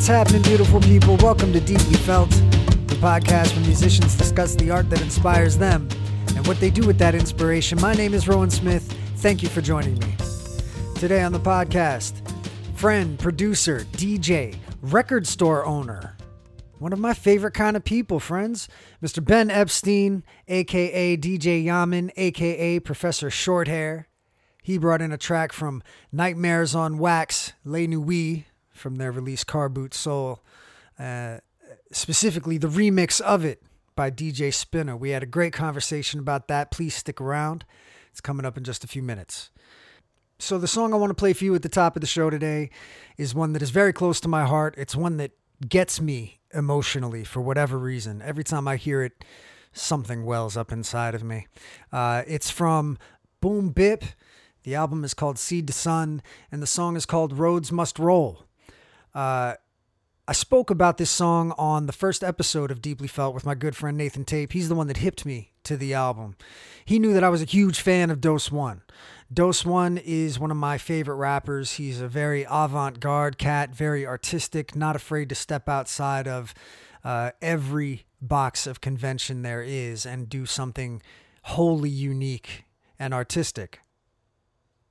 What's happening, beautiful people? Welcome to Deeply Felt, the podcast where musicians discuss the art that inspires them and what they do with that inspiration. My name is Rowan Smith. Thank you for joining me. Today on the podcast, friend, producer, DJ, record store owner, one of my favorite kind of people, friends, Mr. Ben Epstein, aka DJ Yamin, aka Professor Shorthair. He brought in a track from Nightmares on Wax, Les Nuits, from their release Car Boot Soul. Uh, specifically, the remix of it by DJ Spinna. We had a great conversation about that. Please stick around. It's coming up in just a few minutes. So, the song I want to play for you at the top of the show today is one that is very close to my heart. It's one that gets me emotionally for whatever reason. Every time I hear it, something wells up inside of me. Uh, it's from Boom Bip. The album is called Seed to Sun, and the song is called Roads Must Roll. Uh, I spoke about this song on the first episode of Deeply Felt with my good friend Nathan Tape. He's the one that hipped me to the album. He knew that I was a huge fan of Dose One. Dose One is one of my favorite rappers. He's a very avant garde cat, very artistic, not afraid to step outside of uh, every box of convention there is and do something wholly unique and artistic.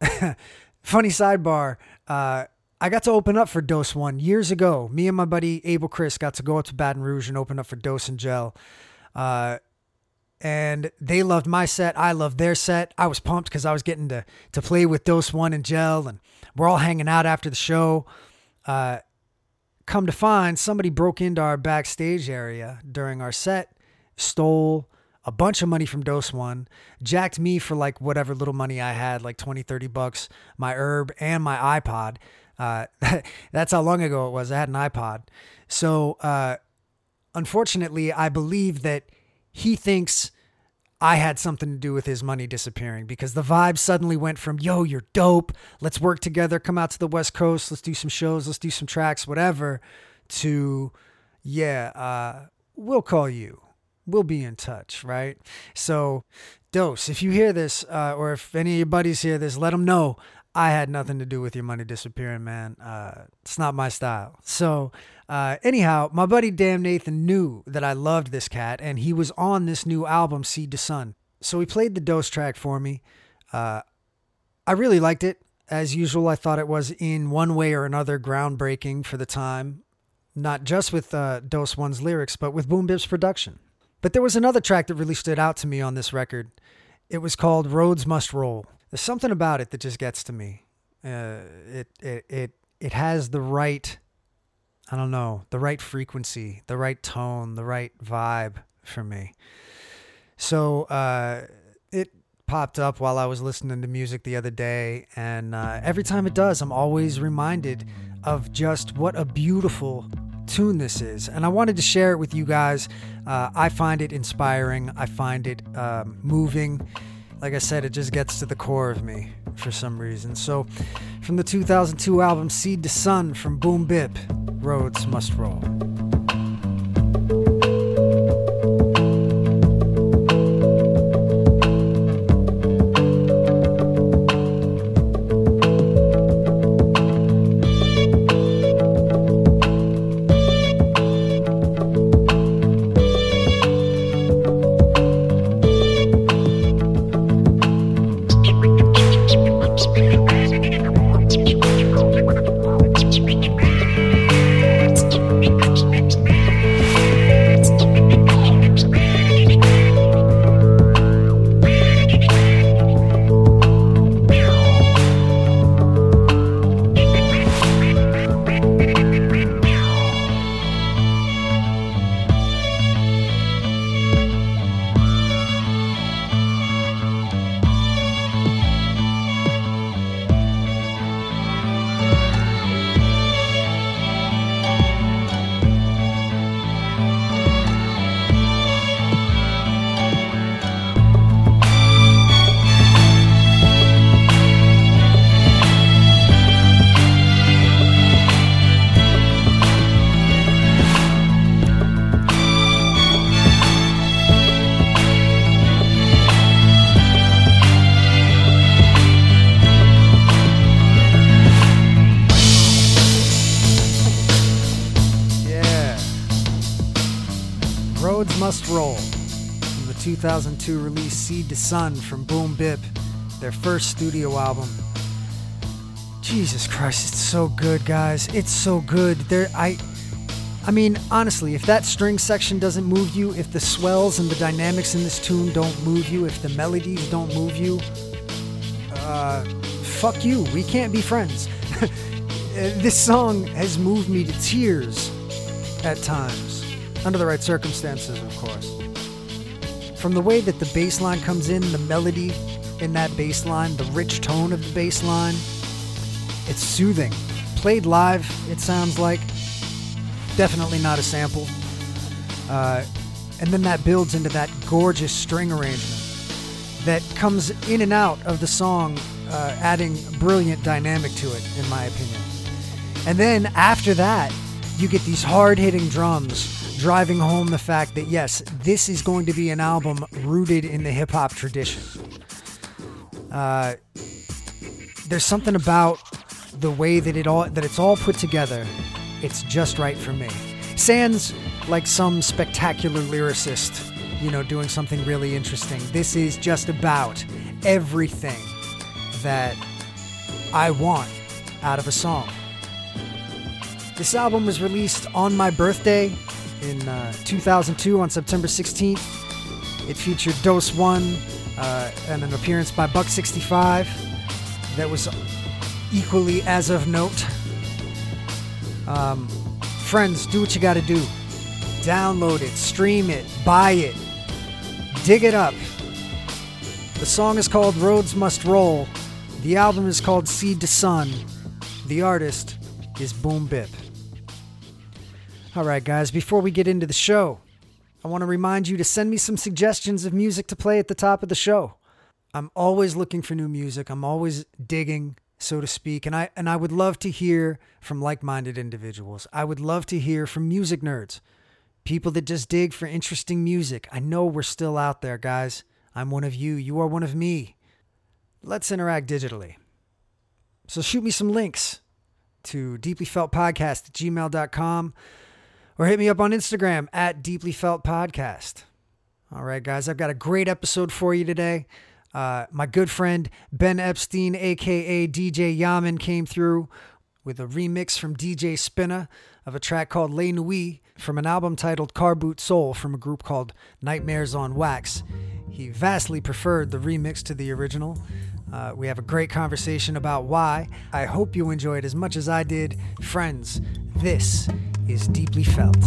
Funny sidebar. Uh, I got to open up for Dose One years ago. Me and my buddy Abel Chris got to go up to Baton Rouge and open up for Dose and Jel. Uh, and they loved my set. I loved their set. I was pumped because I was getting to to play with Dose One and Jel, and we're all hanging out after the show. Uh, come to find, somebody broke into our backstage area during our set, stole a bunch of money from Dose One, jacked me for like whatever little money I had, like 20, 30 bucks, my herb and my iPod. Uh, that's how long ago it was. I had an iPod. So, uh, unfortunately, I believe that he thinks I had something to do with his money disappearing because the vibe suddenly went from, yo, you're dope. Let's work together. Come out to the West Coast. Let's do some shows. Let's do some tracks, whatever, to, yeah, uh, we'll call you. We'll be in touch, right? So, Dose, if you hear this, uh, or if any of your buddies hear this, let them know I had nothing to do with your money disappearing, man. Uh, it's not my style. So, uh, anyhow, my buddy Damn Nathan knew that I loved this cat, and he was on this new album, Seed to Sun. So he played the Dose track for me. Uh, I really liked it. As usual, I thought it was in one way or another groundbreaking for the time, not just with uh, Dose One's lyrics, but with Boom Bip's production. But there was another track that really stood out to me on this record. It was called Roads Must Roll. There's something about it that just gets to me. Uh, it it it it has the right, I don't know, the right frequency, the right tone, the right vibe for me. So uh, it popped up while I was listening to music the other day, and uh, every time it does, I'm always reminded of just what a beautiful tune this is. And I wanted to share it with you guys. Uh, I find it inspiring. I find it um, moving like I said, it just gets to the core of me for some reason. So, from the 2002 album Seed to Sun from Boom Bip, Roads Must Roll. 2002 release Seed to Sun from Boom Bip, their first studio album. Jesus Christ, it's so good, guys. It's so good. There I I mean, honestly, if that string section doesn't move you, if the swells and the dynamics in this tune don't move you, if the melodies don't move you, uh fuck you. We can't be friends. this song has moved me to tears at times, under the right circumstances, of course. From the way that the bass line comes in, the melody in that bass line, the rich tone of the bass line, it's soothing. Played live, it sounds like. Definitely not a sample. Uh, and then that builds into that gorgeous string arrangement that comes in and out of the song, uh, adding brilliant dynamic to it, in my opinion. And then after that, you get these hard hitting drums driving home the fact that, yes, this is going to be an album rooted in the hip hop tradition. Uh, there's something about the way that it all that it's all put together. It's just right for me. Sans like some spectacular lyricist you know doing something really interesting. This is just about everything that i want out of a song. This album was released on my birthday in uh, 2002 on september 16th it featured dose one uh, and an appearance by buck 65 that was equally as of note. Um, friends, do what you got to do. Download it, stream it, buy it, dig it up. The song is called Roads Must Roll. The album is called Seed to Sun. The artist is Boom Bip. All right, guys, before we get into the show, I want to remind you to send me some suggestions of music to play at the top of the show. I'm always looking for new music. I'm always digging so to speak. And I and I would love to hear from like-minded individuals. I would love to hear from music nerds, people that just dig for interesting music. I know we're still out there, guys. I'm one of you. You are one of me. Let's interact digitally. So shoot me some links to deeplyfeltpodcast at gmail.com or hit me up on Instagram at Deeply Felt Podcast. All right, guys, I've got a great episode for you today. Uh, my good friend Ben Epstein, aka DJ Yaman, came through with a remix from DJ Spinna of a track called Les Nuits from an album titled Car Boot Soul from a group called Nightmares on Wax. He vastly preferred the remix to the original. Uh, we have a great conversation about why. I hope you enjoyed as much as I did. Friends, this is Deeply Felt.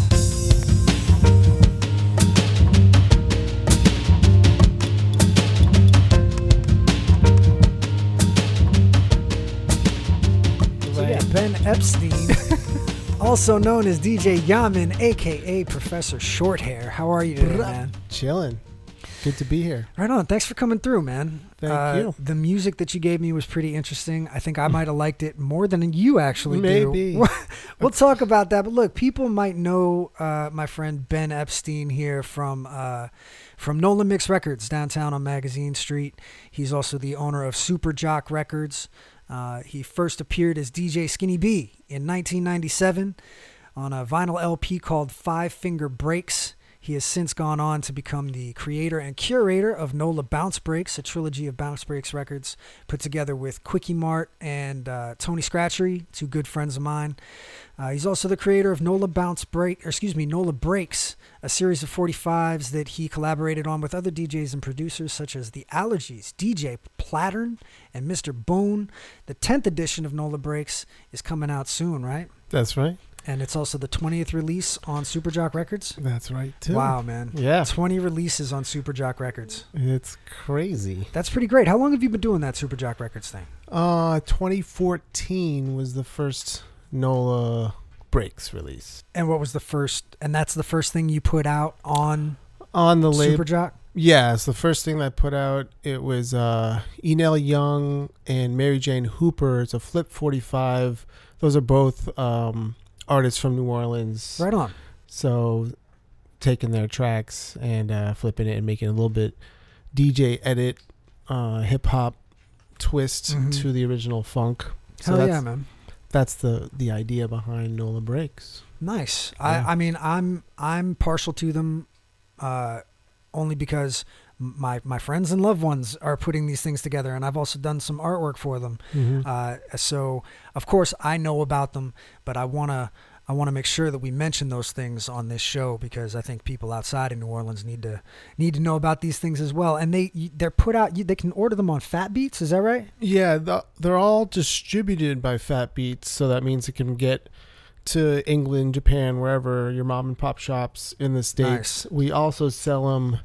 Ben Epstein, also known as DJ Yaman, aka Professor Shorthair. How are you today, man? Chilling. Good to be here. Right on. Thanks for coming through, man. Thank uh, you. The music that you gave me was pretty interesting. I think I might have liked it more than you actually Maybe. do. we'll talk about that. But look, people might know uh, my friend Ben Epstein here from uh, from Nola Mix Records downtown on Magazine Street. He's also the owner of Super Jock Records. Uh, he first appeared as DJ Skinny B in 1997 on a vinyl LP called Five Finger Breaks. He has since gone on to become the creator and curator of NOLA Bounce Breaks, a trilogy of Bounce Breaks records put together with Quickie Mart and uh, Tony Skratchere, two good friends of mine. Uh, he's also the creator of NOLA Bounce Break, or excuse me, NOLA Breaks, a series of 45s that he collaborated on with other DJs and producers such as The Allergies, DJ Platurn, and Mr. Bone. The 10th edition of NOLA Breaks is coming out soon, right? That's right and it's also the 20th release on Superjock Records. That's right, too. Wow, man. Yeah. 20 releases on Superjock Records. It's crazy. That's pretty great. How long have you been doing that Superjock Records thing? Uh, 2014 was the first NOLA Breaks release. And what was the first, and that's the first thing you put out on on the label? Superjock? Yeah, it's the first thing that I put out. It was uh, Enel Young and Mary Jane Hooper. It's a Flip 45. Those are both um, artists from New Orleans. Right on. So taking their tracks and uh, flipping it and making a little bit DJ edit, uh, hip hop twist mm-hmm. to the original funk. So Hell yeah, man. That's the the idea behind Nola Breaks. Nice. Yeah. I I mean I'm I'm partial to them uh, only because my my friends and loved ones are putting these things together, and I've also done some artwork for them. Mhm. Uh, so of course I know about them, but I wanna I want to make sure that we mention those things on this show because I think people outside of New Orleans need to need to know about these things as well. And they they're put out. They can order them on Fat Beats. Is that right? Yeah, the, they're all distributed by Fat Beats, so that means it can get to England, Japan, wherever your mom and pop shops in the states. We also sell them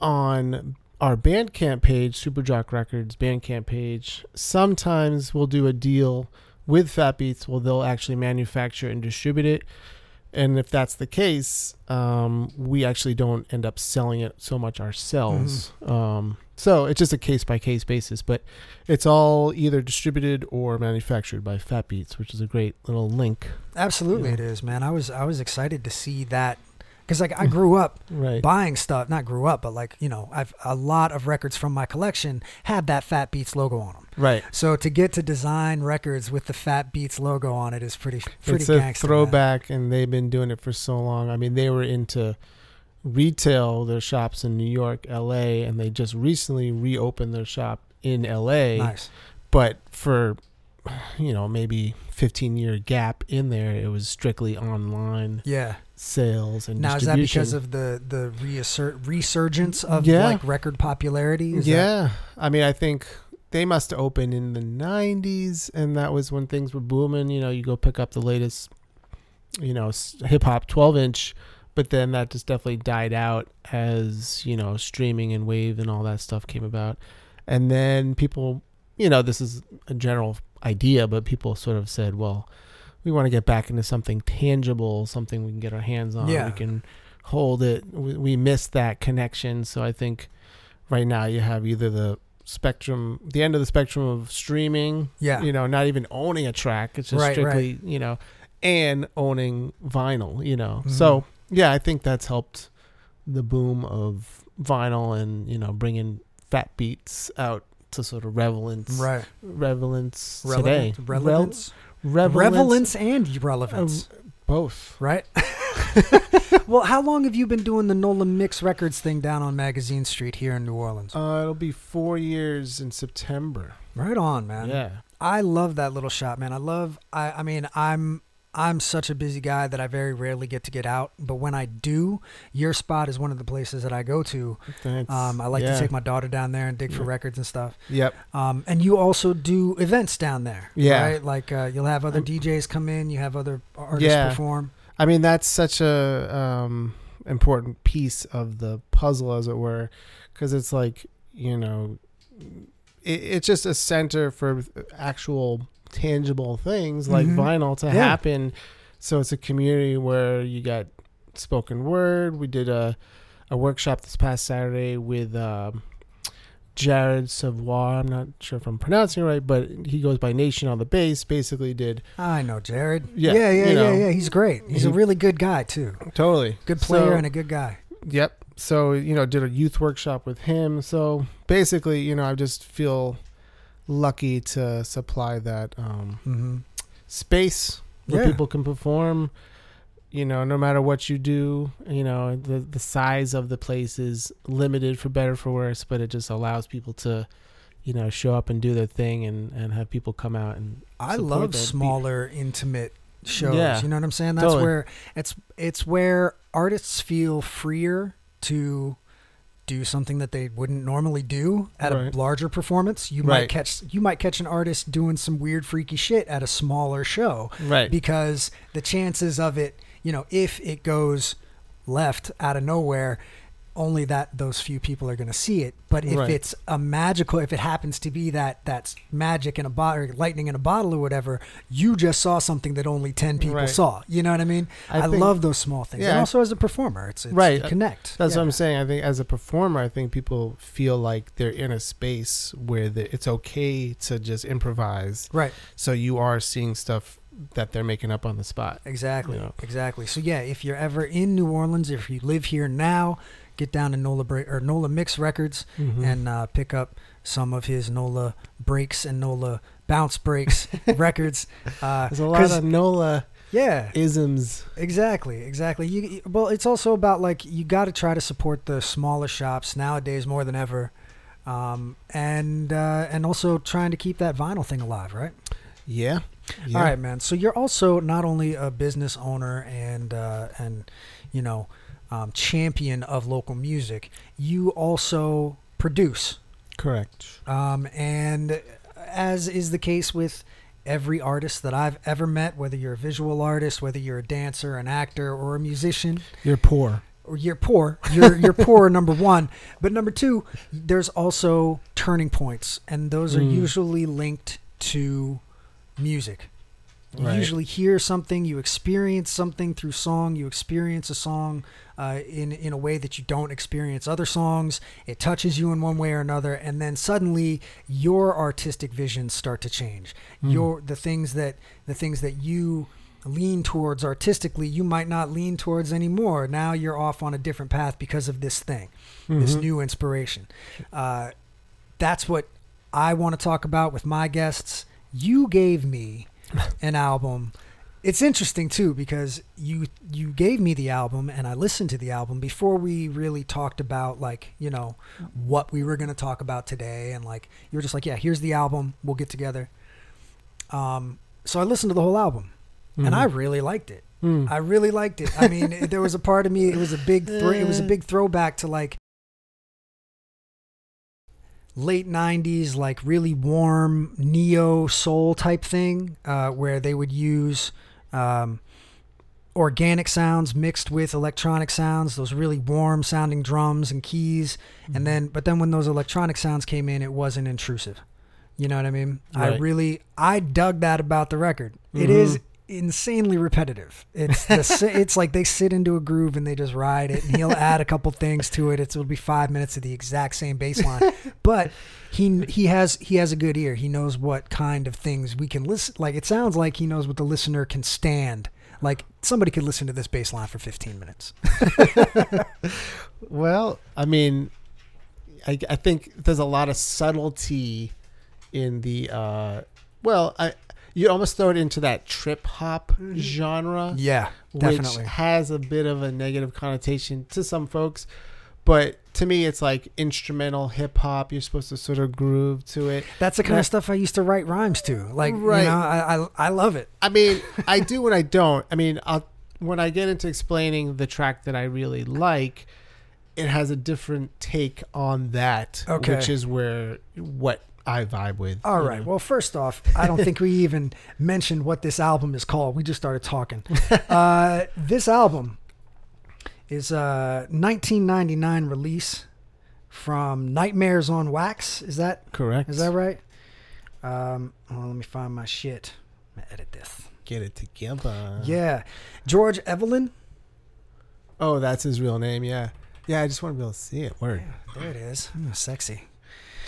on our Bandcamp page, Superjock Records Bandcamp page. Sometimes we'll do a deal with Fat Beats where they'll actually manufacture and distribute it. And if that's the case, um, we actually don't end up selling it so much ourselves. Um, so it's just a case by case basis, but it's all either distributed or manufactured by Fat Beats, which is a great little link. Absolutely, Yeah. it is, man. I was I was excited to see that because like I grew up Right. buying stuff. Not grew up, but like you know, I've a lot of records from my collection have that Fat Beats logo on them. Right. So to get to design records with the Fat Beats logo on it is pretty pretty it's a throwback, and they've been doing it for so long. I mean, they were into retail, their shops in New York, L.A., and they just recently reopened their shop in L.A. Nice. But for you know maybe 15 year gap in there, it was strictly online Yeah. Sales and Now is that because of the the reassert, resurgence of Yeah. like record popularity? Is that- yeah, I mean, I think they must have opened in the '90s, and that was when things were booming. You know, you go pick up the latest, you know, hip hop 12 inch, but then that just definitely died out as you know streaming and wave and all that stuff came about, and then people, you know, this is a general idea, but people sort of said, well, we want to get back into something tangible, something we can get our hands on, Yeah. we can hold it. We, we missed that connection, so I think right now you have either the spectrum the end of the spectrum of streaming Yeah. you know not even owning a track it's just Right, strictly you know and owning vinyl you know Mhm. so yeah i think that's helped the boom of vinyl and you know bringing fat beats out to sort of relevance Right. relevance Relevant, today relevance, Rel- relevance, and irrelevance. both right? well, how long have you been doing the Nola Mix Records thing down on Magazine Street here in New Orleans? uh, it'll be four years in september right on, man. yeah I love that little shop, man. I love. I. I mean, I'm. I'm such a busy guy that I very rarely get to get out. But when I do, your spot is one of the places that I go to. Thanks. Um, I like Yeah. to take my daughter down there and dig for Yeah. records and stuff. yep Um, and you also do events down there, Yeah. Right? Like uh, you'll have other DJs come in, you have other artists Yeah. perform. I mean, that's such a um, important piece of the puzzle, as it were, because it's like you know, it, it's just a center for actual tangible things like Mhm. vinyl to Yeah. happen. So it's a community where you got spoken word. We did a a workshop this past Saturday with. Um, Jared Savoir, I'm not sure if I'm pronouncing it right, but he goes by Nation on the bass. Basically, did I know Jared. Yeah, yeah, yeah, you know. yeah, yeah. He's great. He's a really good guy too. totally Good player So- and a good guy. Yep. So, you know, did a youth workshop with him. So basically, you know, I just feel lucky to supply that um, Mm-hmm. space where Yeah. people can perform. You know, no matter what you do, you know, the the size of the place is limited for better for worse, but it just allows people to, you know, show up and do their thing and, and have people come out and I love that beat. smaller, intimate shows. Yeah. You know what I'm saying? That's Totally. where it's it's where artists feel freer to do something that they wouldn't normally do at Right. a larger performance. You Right. might catch you might catch an artist doing some weird freaky shit at a smaller show Right. because the chances of it, you know, if it goes left out of nowhere, only that those few people are going to see it. But if Right. it's a magical, if it happens to be that that's magic in a bottle, or lightning in a bottle, or whatever, you just saw something that only ten people Right. saw. You know what I mean? I, think- love those small things, and Yeah. also as a performer, it's, it's Right. connect. That's Yeah. what I'm saying. I think as a performer, I think people feel like they're in a space where the, it's okay to just improvise. Right. So you are seeing stuff that they're making up on the spot. Exactly. You know. Exactly. So yeah, if you're ever in New Orleans, if you live here now, get down to Nola Bra- or Nola Mix Records Mhm. and uh, pick up some of his Nola breaks and Nola bounce breaks records. Uh, there's a lot of Nola Yeah, isms. exactly, exactly. You, you- well, it's also about like you got to try to support the smaller shops nowadays more than ever, um, and uh, and also trying to keep that vinyl thing alive, right? Yeah. yeah. All right, man. So you're also not only a business owner and uh, and you know um, champion of local music, you also produce. Correct. Um, and as is the case with every artist that I've ever met, whether you're a visual artist, whether you're a dancer, an actor, or a musician, You're poor. or you're poor, you're you're poor. Number one, but number two, there's also turning points, and those are Mm. usually linked to music. You Right. usually hear something, you experience something through song, you experience a song uh, in in a way that you don't experience other songs. It touches you in one way or another, and then suddenly your artistic visions start to change. Mm. Your the things that the things that you lean towards artistically, you might not lean towards anymore. Now you're off on a different path because of this thing, this Mhm. new inspiration. Uh, that's what I want to talk about with my guests. You gave me an album. It's interesting too because you you gave me the album and I listened to the album before we really talked about like you know what we were going to talk about today and like you were just like yeah here's the album we'll get together. Um, so I listened to the whole album and I really liked it. Mm. I really liked it. I mean, there was a part of me. It was a big. Thro- it was a big throwback to like late '90s, like really warm neo soul type thing, uh, where they would use um, organic sounds mixed with electronic sounds. Those really warm sounding drums and keys, and then but then when those electronic sounds came in, it wasn't intrusive. You know what I mean? I really I dug that about the record. It Mhm. is insanely repetitive. It's the, it's like they sit into a groove and they just ride it, and he'll add a couple things to it. It's, it'll be five minutes of the exact same bass line, but he he has he has a good ear. He knows what kind of things we can listen. Like it sounds like he knows what the listener can stand. Like somebody could listen to this bass line for 15 minutes. Well, I mean, I, I think there's a lot of subtlety in the. Uh, well, I you almost throw it into that trip hop mm-hmm. genre, Yeah, definitely. which has a bit of a negative connotation to some folks. But to me, it's like instrumental hip hop. You're supposed to sort of groove to it. That's the kind Right. of stuff I used to write rhymes to. Like, Right. you know, I, I I love it. I mean, I do when I don't. I mean, I'll, when I get into explaining the track that I really like, it has a different take on that, Okay. which is where what I vibe with. All right. know. Well, first off, I don't think we even mentioned what this album is called. We just started talking. Uh, this album is a 1999 release from Nightmares on Wax. Is that correct. is that right? Um, well, let me find my shit. I'm gonna edit this. Get it together. Yeah, George Evelyn. Oh, that's his real name. Yeah. Yeah. I just want to be able to see it. Word. There it is. Mm, sexy.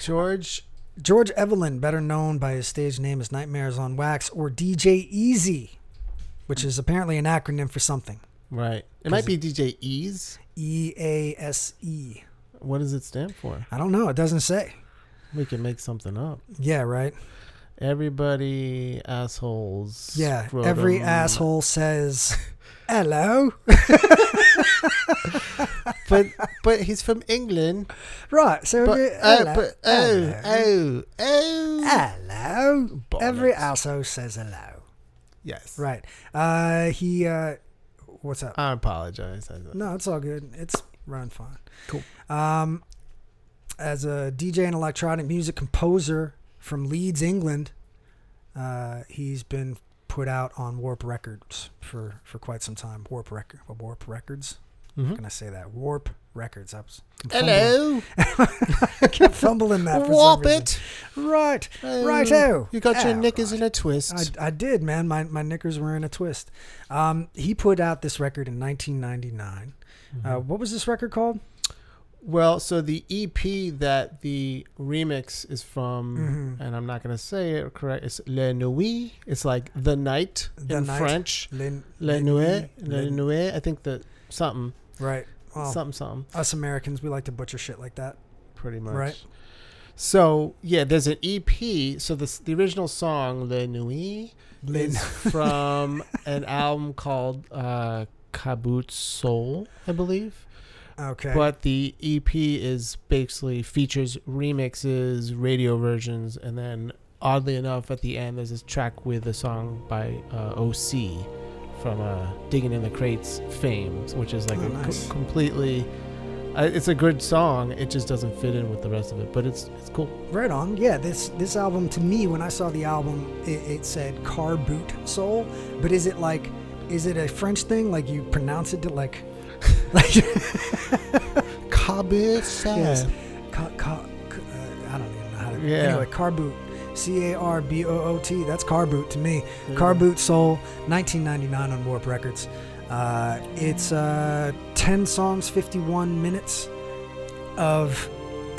George. George Evelyn, better known by his stage name as Nightmares on Wax or DJ Easy, which is apparently an acronym for something. Right. It might be DJ Ease. E A S E. What does it stand for? I don't know. It doesn't say. We can make something up. Yeah, right. Everybody assholes. Yeah. Every scrotum. asshole says, hello. But but he's from England. Right. So, But, uh, hello. but oh hello. oh oh. Hello. Every asshole says hello. Yes. Right. Uh, he, uh, what's up? I apologize. No, it's all good. It's run fine. Cool. Um, as a DJ and electronic music composer from Leeds, England, uh, he's been put out on Warp Records for, for quite some time. Warp Record, Warp Records. Mhm. Can I say that? Warp Records. I was I'm Hello. I kept fumbling that. For Warp some reason. it. Right. Oh, Righto. You got your Ah, knickers in a twist. I, I did, man. My my knickers were in a twist. Um, he put out this record in 1999. Mm-hmm. Uh, what was this record called? Well, so the EP that the remix is from, Mhm. and I'm not gonna say it correct. It's Le Nuit. It's like the night The in Night. French. Lin, Le Nuit. Le Nuit. I think the something, Right. Well, something, something. us Americans, we like to butcher shit like that. Pretty much. Right. So yeah, there's an EP. So the the original song "Le Nuit" is from an album called uh, Soul, I believe. Okay. But the EP is basically features remixes, radio versions, and then oddly enough, at the end there's this track with a song by uh, OC from uh, Digging in the Crates fame, which is like Oh, a co- nice. completely. Uh, it's a good song. It just doesn't fit in with the rest of it, but it's it's cool. Right on. Yeah, this this album to me, when I saw the album, it, it said car boot soul. But is it like, is it a French thing? Like you pronounce it to like, like Kaboot yes, ca, ca, ca- uh, I don't even know how to. Yeah. Anyway, car boot, C A R B O O T. That's car boot to me. Car boot soul, 1999 on Warp Records. Uh, it's uh, 10 songs, 51 minutes of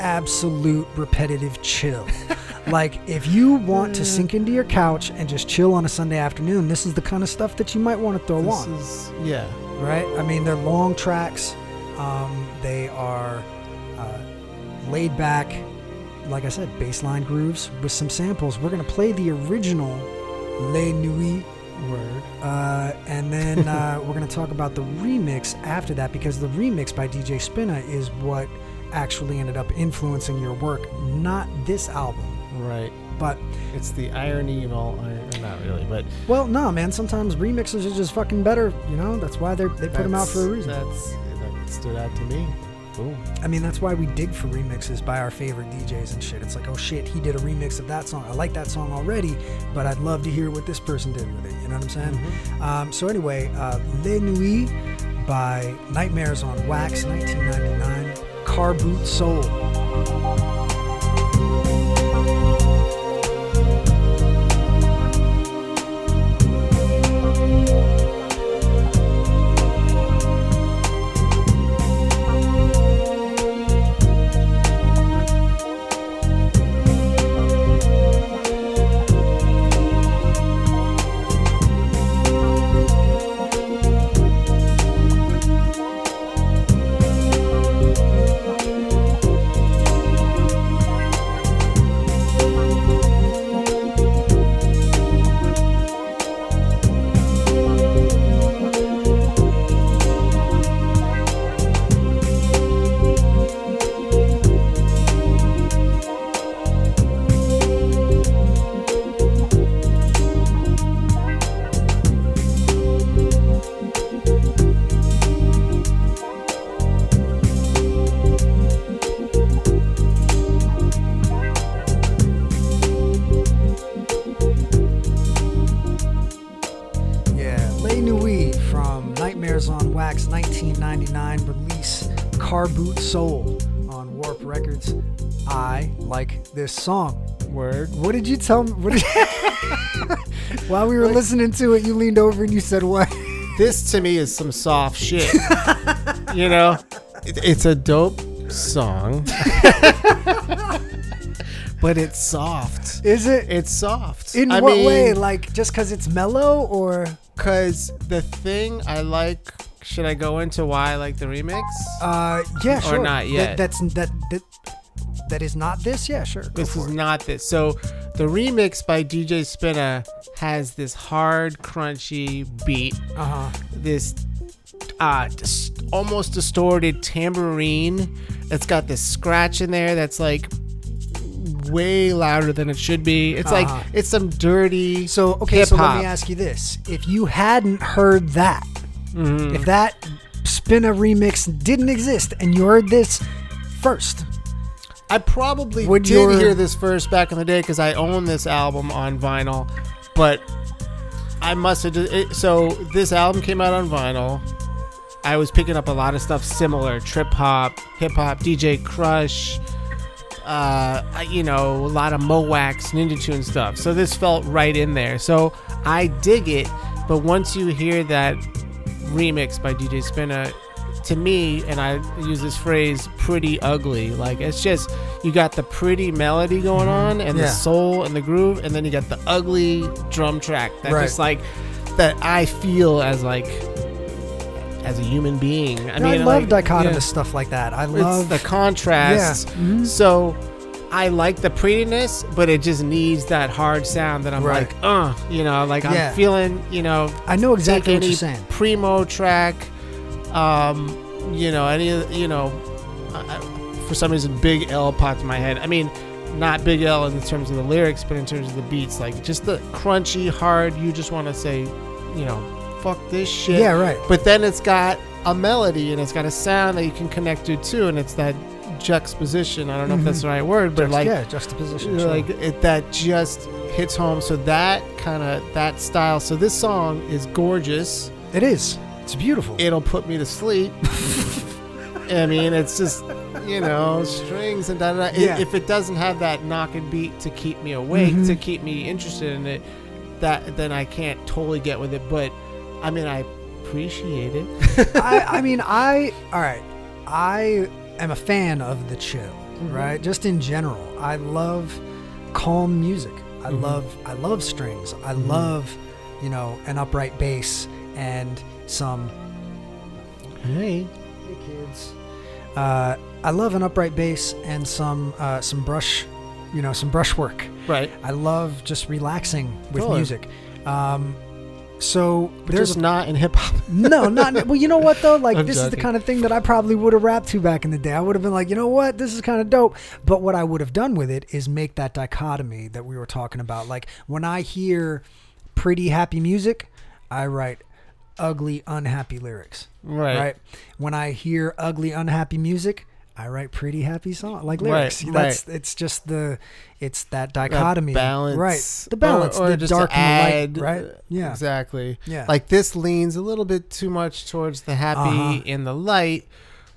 absolute repetitive chill. like, if you want to sink into your couch and just chill on a Sunday afternoon, this is the kind of stuff that you might want to throw This on, is yeah. right? I mean, they're long tracks. Um, they are uh, laid back, like I said, baseline grooves with some samples. We're going to play the original Les Nuits Word. uh, and then uh, we're going to talk about the remix after that because the remix by DJ Spinna is what actually ended up influencing your work, not this album. Right. But, It's the irony of all. Not really, but well, no, man, sometimes remixes are just fucking better, you know? That's why they they put them out for a reason. That's that stood out to me. Boom. I mean, that's why we dig for remixes by our favorite DJs and shit. It's like, oh shit, he did a remix of that song. I like that song already, but I'd love to hear what this person did with it. You know what I'm saying? Mm-hmm. Um, so anyway, uh, Les Nuits by Nightmares on Wax, 1999. Car Boot Soul. This song. Word. What did you tell me? What did While we were listening to it, you leaned over and you said what? This to me is some soft shit. you know, it, it's a dope song, but it's soft. Is it? It's soft. In I what mean, way? Like just because it's mellow, or Because the thing I like. Should I go into why I like the remix? uh, yeah, Or sure. not That- yet. that's that that that is not this. Yeah, sure. This is it. not this. So the remix by DJ Spinna has this hard, crunchy beat. Uh-huh. This uh, almost distorted tambourine that's got this scratch in there that's like way louder than it should be. It's Uh-huh. like it's some dirty. So okay, so let me ask you this: If you hadn't heard that, Mhm. if that Spinna remix didn't exist, and you heard this first, I probably Would did your- hear this first back in the day because I own this album on vinyl, but I must have. It, so this album came out on vinyl. I was picking up a lot of stuff similar: trip hop, hip hop, DJ Krush, uh, you know, a lot of Mo' Wax, Ninja Tune stuff. So this felt right in there. So I dig it, but once you hear that remix by DJ Spinna, to me, and I use this phrase, pretty ugly. Like it's just you got the pretty melody going on and Yeah. the soul and the groove, and then you got the ugly drum track that Right. just like that I feel as like as a human being. I I, mean, I love like, dichotomous yeah. stuff like that. I It's love the contrast. Yeah. Mhm. So I like the prettiness, but it just needs that hard sound that I'm Right. like, uh, you know, like Yeah. I'm feeling, you know, I know exactly what you're saying. primo track, um, you know, any, you know, I, for some reason, Big L popped in my head. I mean, not Big L in terms of the lyrics, but in terms of the beats, like just the crunchy, hard. You just want to say, you know, fuck this shit. Yeah, right. But then it's got a melody and it's got a sound that you can connect to too, and it's that juxtaposition. I don't know if that's the right word, but like yeah, juxtaposition. sure. like it, that just hits home. So that kind of that style. So this song is gorgeous. it is. It's beautiful. It'll put me to sleep. I mean, it's just you know strings and da da. da. Yeah. If it doesn't have that knocking beat to keep me awake, Mhm. to keep me interested in it, that then I can't totally get with it. But I mean, I appreciate it. I, I mean, I all right. I am a fan of the chill, Mm-hmm. right? Just in general, I love calm music. I Mhm. love I love strings. I Mhm. love you know an upright bass and some Hey. hey kids. Uh, I love an upright bass and some uh, some brush, you know, some brushwork. Right. I love just relaxing with Totally. music. Um, so But there's not in hip hop. no, not well. You know what though? Like I'm this is the kind of thing that I probably would have rapped to back in the day. I would have been like, you know what, this is kind of dope. But what I would have done with it is make that dichotomy that we were talking about. Like when I hear pretty happy music, I write ugly unhappy lyrics. Right. Right. When I hear ugly unhappy music, I write pretty happy song like lyrics. right. That's it's just the it's that That dichotomy. balance. Right. The balance, Or, or the dark and the light. Right. Yeah. Exactly. Yeah. Like this leans a little bit too much towards the happy Uh-huh. and the light,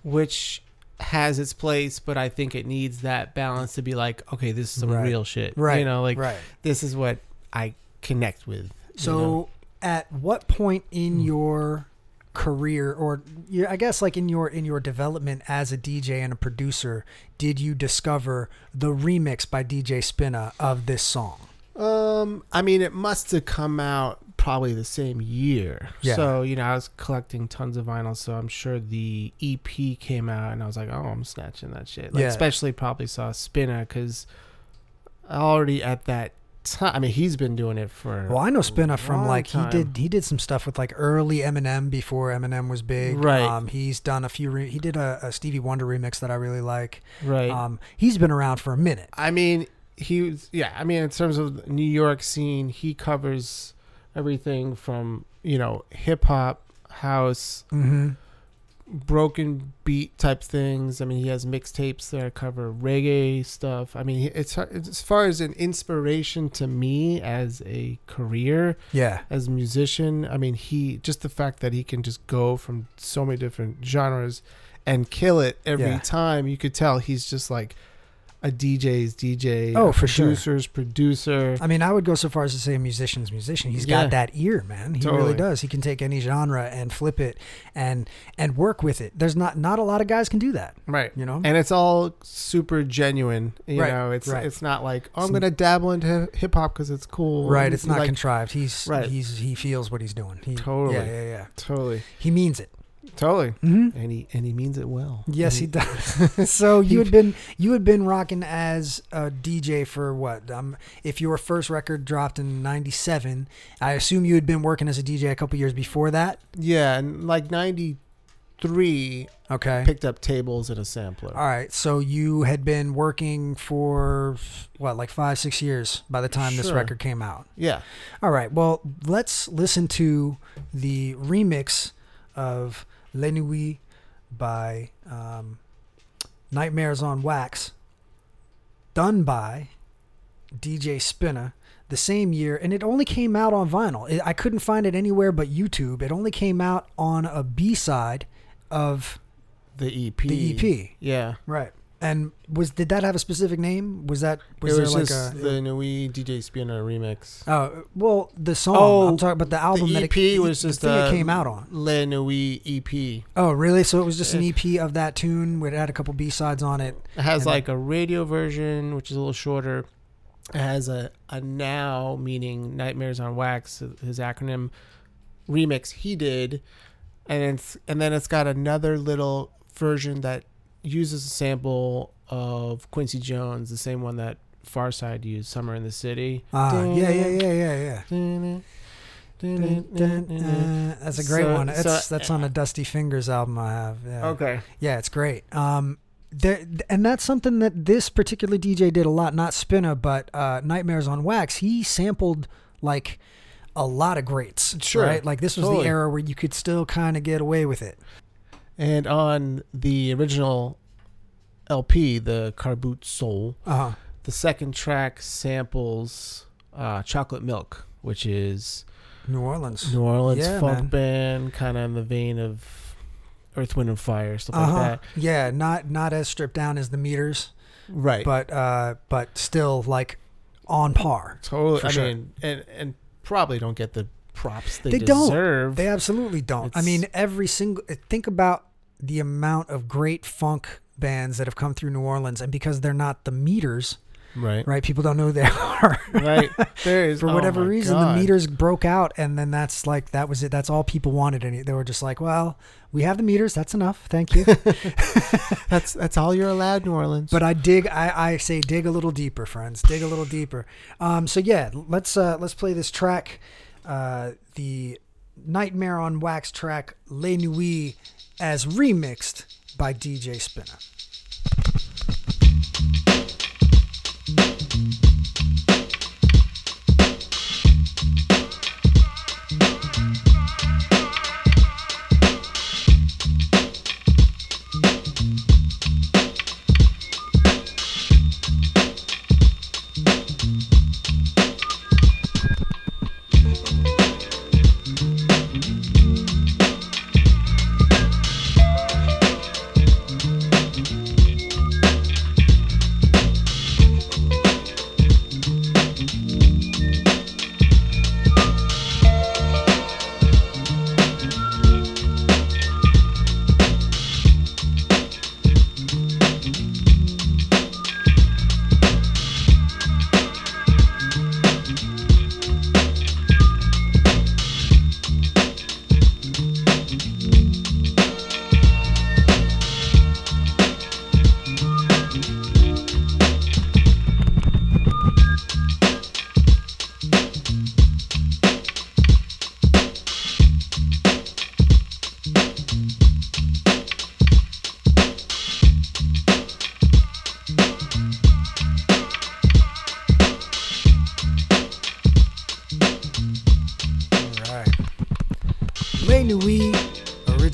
which has its place, but I think it needs that balance to be like, okay, this is some Right. real shit. right. You know, like right. this is what I connect with. you So, know? At what point in Hmm. your career, or I guess like in your in your development as a DJ and a producer, did you discover the remix by DJ Spinna of this song? Um, I mean, it must have come out probably the same year. Yeah. So you know, I was collecting tons of vinyl, so I'm sure the EP came out, and I was like, oh, I'm snatching that shit. Like, Yeah. especially probably saw Spinna because already at that time, I mean, he's been doing it for. Well, I know Spinna from like time. he did he did some stuff with like early Eminem before Eminem was big. Right. Um, he's done a few. Re- he did a, a Stevie Wonder remix that I really like. right. Um, he's been around for a minute. I mean, he was yeah. I mean, in terms of New York scene, he covers everything from you know hip hop, house, Mm-hmm. Broken beat type things. I mean, he has mixtapes that cover reggae stuff. I mean, he- it's as far as an inspiration to me as a career Yeah. as a musician. I mean, he just the fact that he can just go from so many different genres and kill it every Yeah. time. You could tell he's just like a DJ's DJ. Oh, for sure. producer's producer. I mean, I would go so far as to say a musician's musician. He's Yeah. got that ear, man. He really does. He can take any genre and flip it and and work with it. There's not not a lot of guys can do that. Right. You know. And it's all super genuine. You Right, know, it's right. it's not like oh, I'm gonna dabble into hip hop because it's cool. right. It's not like contrived. He's Right. he's he feels what he's doing. He, Totally. Yeah, yeah, yeah. totally, He means it. Totally, Mm-hmm. and he and he means it well. Yes, he And does. so you had been you had been rocking as a DJ for what? Um, if your first record dropped in '97, I assume you had been working as a DJ a couple years before that. Yeah, and like '93, Okay. picked up tables and a sampler. All right. So you had been working for what, like five, six years by the time this record came out. Yeah, All right. Well, let's listen to the remix of Les Nuits by um, Nightmares on Wax, done by DJ Spinna the same year, and it only came out on vinyl. It, I couldn't find it anywhere but YouTube. It only came out on a B side of the EP. the EP. Yeah, Right. And was did that have a specific name? Was that was it there was like just a the Nui DJ Spinna remix. Oh well, the song. Oh, I'm talking about the album. the that EP it, was the just thing a it came out on. Le Nui EP. Oh really? So it was just an EP of that tune. Where it had a couple B sides on it. It has like a radio version, which is a little shorter. It has a, a now meaning Nightmares on Wax, his acronym remix he did, and it's and then it's got another little version that uses a sample of Quincy Jones, the same one that Pharcyde used, "Summer in the City." Ah, yeah, yeah, yeah, yeah, yeah. Uh, that's a great So- one. That's so- that's on a Dusty Fingers album I have. Yeah. Okay. Yeah, it's great. Um, there, and that's something that this particular DJ did a lot. Not Spinna, but uh, Nightmares on Wax. He sampled like a lot of greats. Sure, right? Like this was totally. the era where you could still kind of get away with it. And on the original LP, the Carboot Soul, Uh huh. the second track samples uh, Chocolate Milk, which is New Orleans. New Orleans Yeah, funk man. band, kind of in the vein of Earth, Wind, and Fire, stuff Uh like that. Yeah, not not as stripped down as the meters, Right. but uh, but still like on par. totally. I sure. mean, and and probably don't get the props they, They don't. deserve. They absolutely don't. I mean, every single think about the amount of great funk bands that have come through New Orleans, and because they're not the meters, right. right? People don't know who they are. Right. There is For oh whatever my reason, God. the meters broke out, and then that's like that was it. That's all people wanted, and they were just like, "Well, we have the meters. That's enough. Thank you." That's that's all you're allowed, New Orleans. but I dig. I, I say dig a little deeper, friends. Dig a little deeper. Um, so yeah, let's uh, let's play this track, uh, the Nightmare on Wax track "Les Nuits" as remixed by DJ Spinna.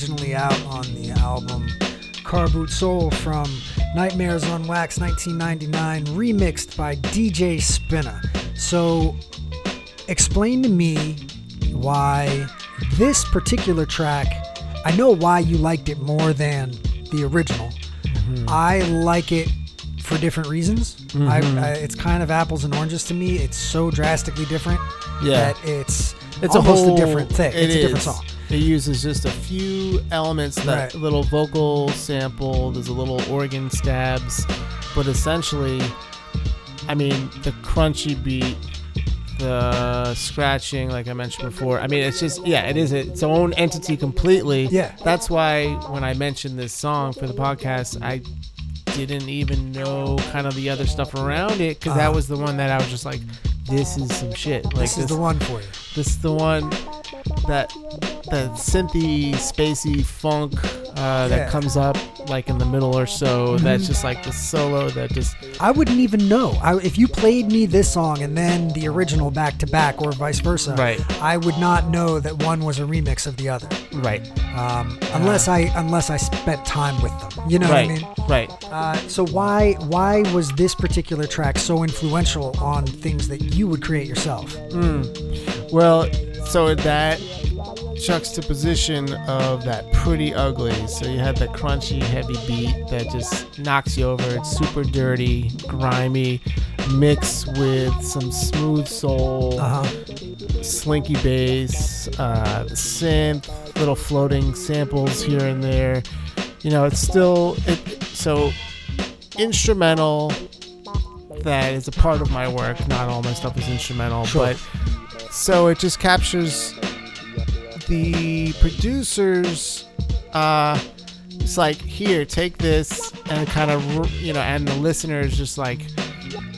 Originally out on the album Car Boot Soul from Nightmares on Wax 1999, remixed by DJ Spinna. So, explain to me why this particular track, I know why you liked it more than the original. Mm-hmm. I like it for different reasons. I, mm-hmm. I, it's kind of apples and oranges to me. It's so drastically different Yeah. that it's it's almost a whole different thing. It it's a different is. song. It uses just a few elements, that Right. little vocal sample. There's a little organ stabs, but essentially, I mean, the crunchy beat, the scratching, like I mentioned before. I mean, it's just yeah, it is its own entity completely. Yeah. That's why when I mentioned this song for the podcast, I didn't even know kind of the other stuff around it because Uh-huh. that was the one that I was just like, this is some shit. Like This is the one for you. this is the one that that synthy, spacey funk uh, Yeah. that comes up like in the middle or so. Mhm. That's just like the solo that just I wouldn't even know. I, if you played me this song and then the original back to back or vice versa, Right. I would not know that one was a remix of the other, right, um, unless I unless I spent time with them. You know right, what I mean? right. Uh, so why why was this particular track so influential on things that you would create yourself? Well, so that juxtaposition of that pretty ugly. So you had the crunchy, heavy beat that just knocks you over. It's super dirty, grimy, mixed with some smooth soul. Uh huh. slinky bass, uh, synth, little floating samples here and there. You know, it's still it, so instrumental. That is a part of my work. Not all my stuff is instrumental, Sure. but so it just captures the producers' uh, it's like here, take this, and kind of you know, and the listeners just like,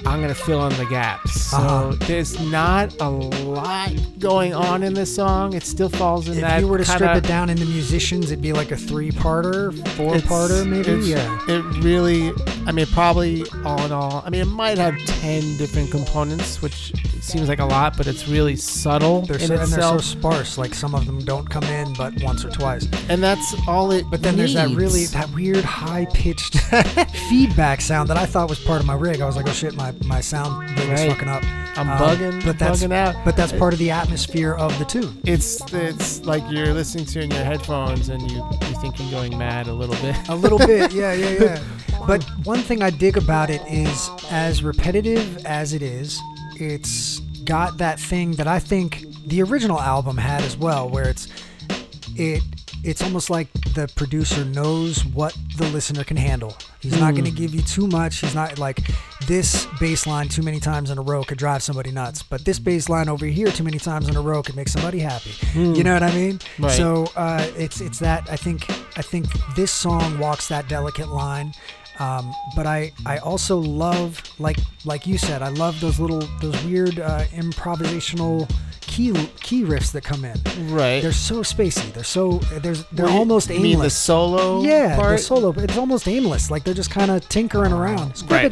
I'm gonna fill in the gaps. So Uh-huh. there's not a lot going on in this song. It still falls in that If you were to strip kinda- it down into musicians, it'd be like a three-parter, four-parter, maybe. Yeah. It really, I mean, probably all in all, I mean, it might have 10 different components, which seems like a lot, but it's really subtle They're in so, and they're so sparse. Like some of them don't come in, but once or twice. And that's all it But then there's that really that weird high pitched feedback sound that I thought was part of my rig. I was like, oh shit, my my sound rig is fucking up. I'm Um, bugging, but that's bugging out. but that's part of the atmosphere of the tune. It's it's like you're listening to it in your headphones and you you think you're going mad a little bit. A little bit, yeah, yeah, yeah. But one thing I dig about it is, as repetitive as it is, it's got that thing that I think the original album had as well, where it's it it's almost like the producer knows what the listener can handle. He's not going to give you too much. He's not like this bass line too many times in a row could drive somebody nuts, but this bass line over here too many times in a row could make somebody happy. You know what I mean? Right. So uh, it's it's that I think I think this song walks that delicate line. Um, but I, I also love like like you said I love those little those weird uh, improvisational key key riffs that come in. right. They're so spacey. They're so there's they're you- almost aimless. mean the solo yeah, part? the solo. It's almost aimless. Like they're just kind of tinkering around. Right. Like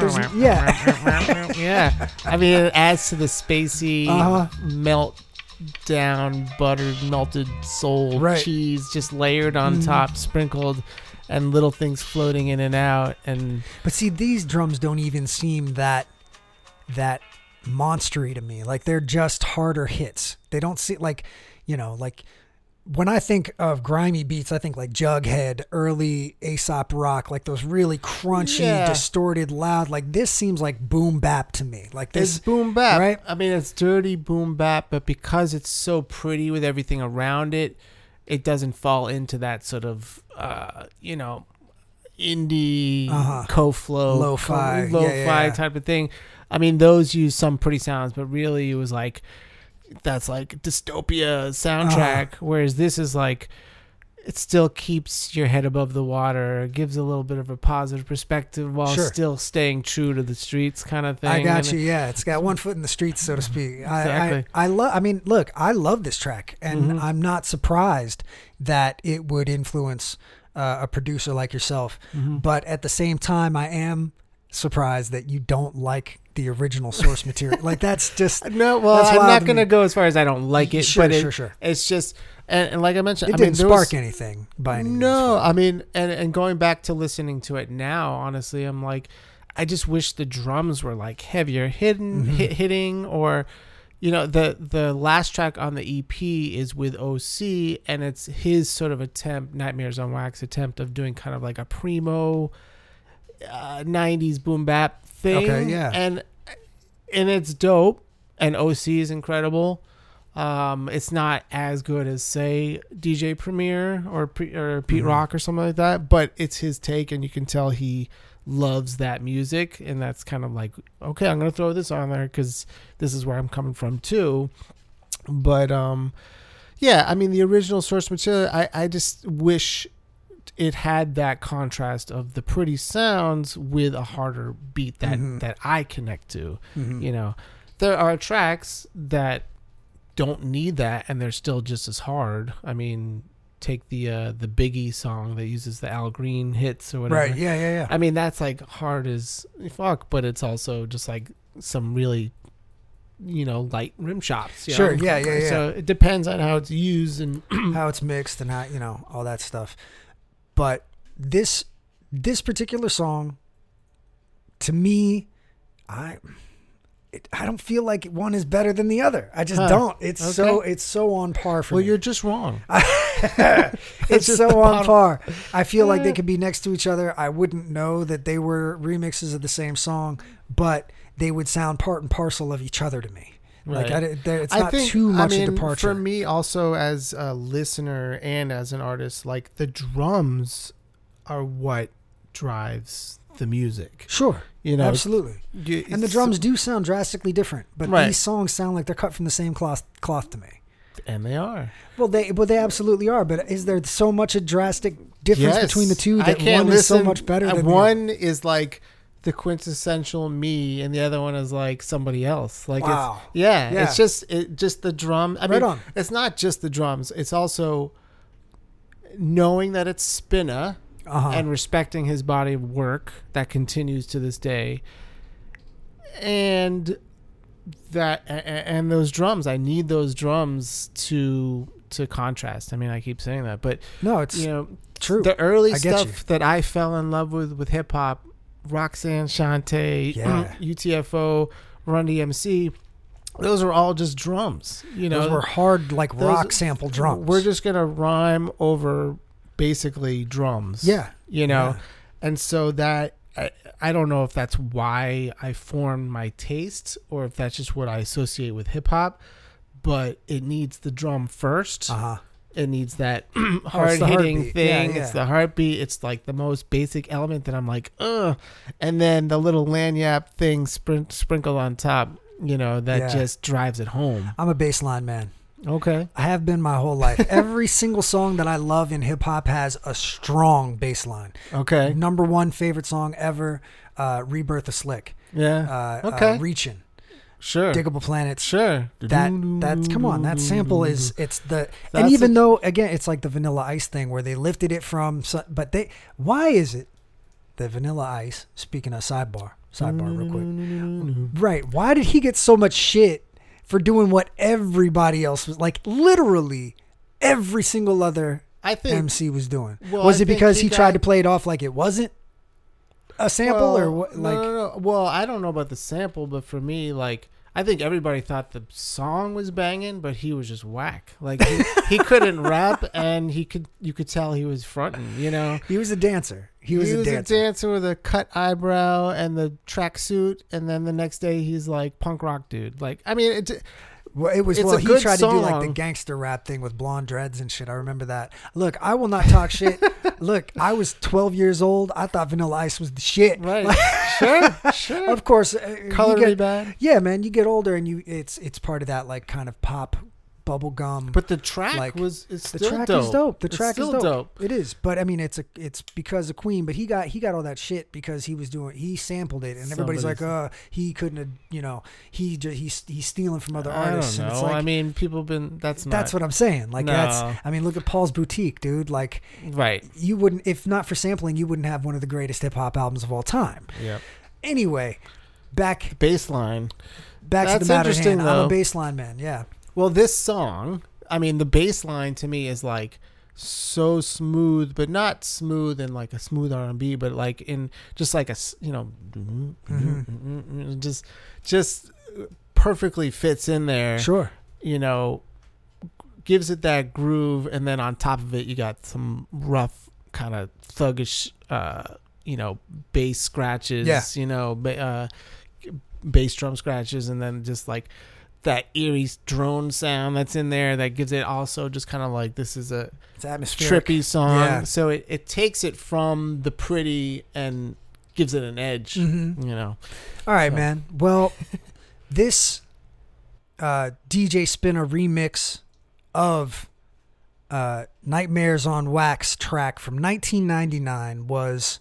there's, yeah. yeah. I mean, it adds to the spacey Uh-huh. melt down buttered melted soul Right. cheese just layered on Mhm. top, sprinkled, and little things floating in and out. And But see, these drums don't even seem that that monstery to me. Like they're just harder hits. They don't see like, you know, like when I think of grimy beats, I think like Jughead, early Aesop rock, like those really crunchy, Yeah. distorted, loud. Like this seems like boom bap to me. Like it's this, boom bap. right? I mean, it's dirty boom bap, but because it's so pretty with everything around it, it doesn't fall into that sort of, uh, you know, indie Uh-huh. co-flow, Lo-fi, co- lo-fi yeah, yeah. type of thing. I mean, those use some pretty sounds, but really it was like that's like dystopia soundtrack. Uh-huh. Whereas this is like it still keeps your head above the water, gives a little bit of a positive perspective while Sure. still staying true to the streets, kind of thing. I got And you. Yeah, it's got one foot in the streets, so to speak. Exactly. I, I, I love. I mean, look, I love this track, and Mhm. I'm not surprised that it would influence uh, a producer like yourself. Mhm. But at the same time, I am surprised that you don't like the original source material. Like that's just. No, well, That's I'm not going to go as far as I don't like it, Sure, but it, sure, sure. it's just, and, and like I mentioned, It I didn't mean, there was- spark anything by any means. No, I mean, and and going back to listening to it now, honestly, I'm like, I just wish the drums were like heavier hitting, Mhm. hit, hitting, or you know, the the last track on the EP is with OC, and it's his sort of attempt, Nightmares on Wax attempt of doing kind of like a primo uh, '90s boom bap thing. Okay, yeah. and and it's dope, and OC is incredible. Um, it's not as good as say DJ Premier or or Pete Mhm. Rock or something like that, but it's his take, and you can tell he loves that music, and that's kind of like okay, I'm gonna throw this on there because this is where I'm coming from too. But um, yeah, I mean the original source material, I I just wish it had that contrast of the pretty sounds with a harder beat that Mhm. that I connect to Mhm. you know there are tracks that don't need that and they're still just as hard i mean take the uh the biggie song that uses the al green hits or whatever Right. Yeah. Yeah. Yeah. i mean that's like hard as fuck but it's also just like some really you know light rim shots Sure, know? yeah, yeah, yeah. so it depends on how it's used and how it's mixed and how you know all that stuff. But this this particular song, to me, I it, I don't feel like one is better than the other. I just Huh. don't. It's so it's so on par for well me. you're just wrong it's just so on par. I feel like they could be next to each other. I wouldn't know that they were remixes of the same song, but they would sound part and parcel of each other to me. Like Right. I, there- it's I not think, too much I mean, a departure. For me, also as a listener and as an artist, like the drums are what drives the music. sure, You know, absolutely. you- And the drums do sound drastically different, but Right. these songs sound like they're cut from the same cloth cloth to me. and they are. Well, they well they absolutely are. But is there so much a drastic difference Yes. between the two I that one is so much better than the one is like the quintessential me, and the other one is like somebody else. Like Wow. it's yeah, Yeah. it's just it just the drum. I Right mean, on. it's not just the drums. It's also knowing that it's Spinna uh-huh. and respecting his body of work that continues to this day, and that and those drums. I need those drums to to contrast. I mean, I keep saying that, but no, it's you know true. the early stuff you. that I fell in love with with hip hop, Roxanne Shante, Yeah. UTFO, Run DMC, those were all just drums. You know, Those were hard, like those- rock sample drums. We're just gonna rhyme over basically drums. yeah, you know, Yeah. and so that. I, I don't know if that's why I formed my taste or if that's just what I associate with hip hop, but it needs the drum first uh huh. It needs that Oh, hard hitting thing. Yeah, It's the heartbeat. It's like the most basic element that I'm like, ugh. And then the little lagniappe thing sprin- sprinkled on top, you know, that Yeah. just drives it home. I'm a bassline man. Okay. I have been my whole life. Every single song that I love in hip hop has a strong bass line. Okay. Number one favorite song ever, uh, Rebirth of Slick. Yeah. Uh, Okay. Uh, Reaching. Sure. Digable Planets. Sure. That that's come on. That sample is it's the and even a- though again it's like the Vanilla Ice thing where they lifted it from but they why is it that Vanilla Ice speaking of sidebar sidebar real quick right why did he get so much shit for doing what everybody else was like literally every single other I think MC was doing Well, was I it because he he tried to play it off like it wasn't a sample or Well, what no, like no, no. Well, I don't know about the sample, but for me, like, I think everybody thought the song was banging, but he was just whack. Like he, he couldn't rap, and he could you could tell he was fronting. You know, he was a dancer he was, a, dancer. dancer with a cut eyebrow and the tracksuit, and then the next day he's like punk rock dude. Like, I mean, it, Well, it was It's well. He tried to do like the gangster rap thing with blonde dreads and shit. I remember that. Look, I will not talk shit. Look, I was 12 years old. I thought Vanilla Ice was the shit. right? sure, sure. Of course, uh, Color get- me bad. Yeah, man, you get older and you it's it's part of that like kind of pop bubble gum. But the track Like, was it's the still track dope. is dope. The It's track is still dope. It is, but I mean, it's a it's because of Queen. But he got he got all that shit because he was doing he sampled it, and everybody's like, Somebody's- uh, he couldn't have, you know, he just he's he's stealing from other I artists. don't And know. it's like, I mean, people been that's not that's what I'm saying. Like that's I mean, look at Paul's Boutique, dude. Like right. you wouldn't if not for sampling, you wouldn't have one of the greatest hip hop albums of all time. Yeah. Anyway, back Bassline. back to That's the matter at interesting, hand. I'm a bassline man. Yeah. Well, this song, I mean, the bass line to me is like so smooth, but not smooth in like a smooth R and B, but like in just like a you know, just just perfectly fits in there. Sure. You know, gives it that groove, and then on top of it, you got some rough kind of thuggish, uh, you know, bass scratches. Yeah. You know, ba- uh, bass drum scratches, and then just like that eerie drone sound that's in there that gives it also just kind of like this is a It's atmospheric. trippy song. Yeah. So it, it takes it from the pretty and gives it an edge. Mhm. You know, All right, So- man. Well, this uh, DJ Spinna remix of uh, Nightmares on Wax track from 1999 was,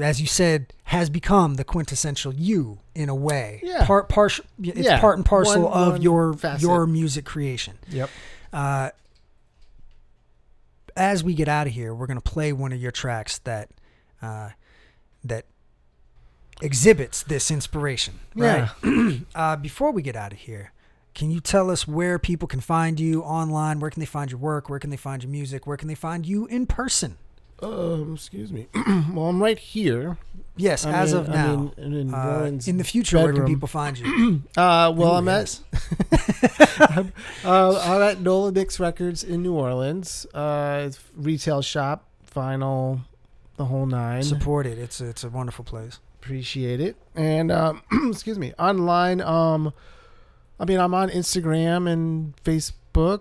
as you said, has become the quintessential you in a way. Yeah. Part partial. It's Yeah. part and parcel One- of one your facet. your music creation. Yep. Uh, as we get out of here, we're gonna play one of your tracks that uh, that exhibits this inspiration. Right. uh, before we get out of here, can you tell us where people can find you online? Where can they find your work? Where can they find your music? Where can they find you in person? Um, excuse me. well, I'm right here. Yes, I as mean- of I now. in, in Uh, in the future, where can people find you? Uh, well, Ooh, I'm yes. at I'm, uh, I'm at Nola Mix Records in New Orleans. Uh, retail shop, vinyl, the whole nine. Support it. It's a, it's a wonderful place. Appreciate it. And um, excuse me, online. Um, I mean, I'm on Instagram and Facebook.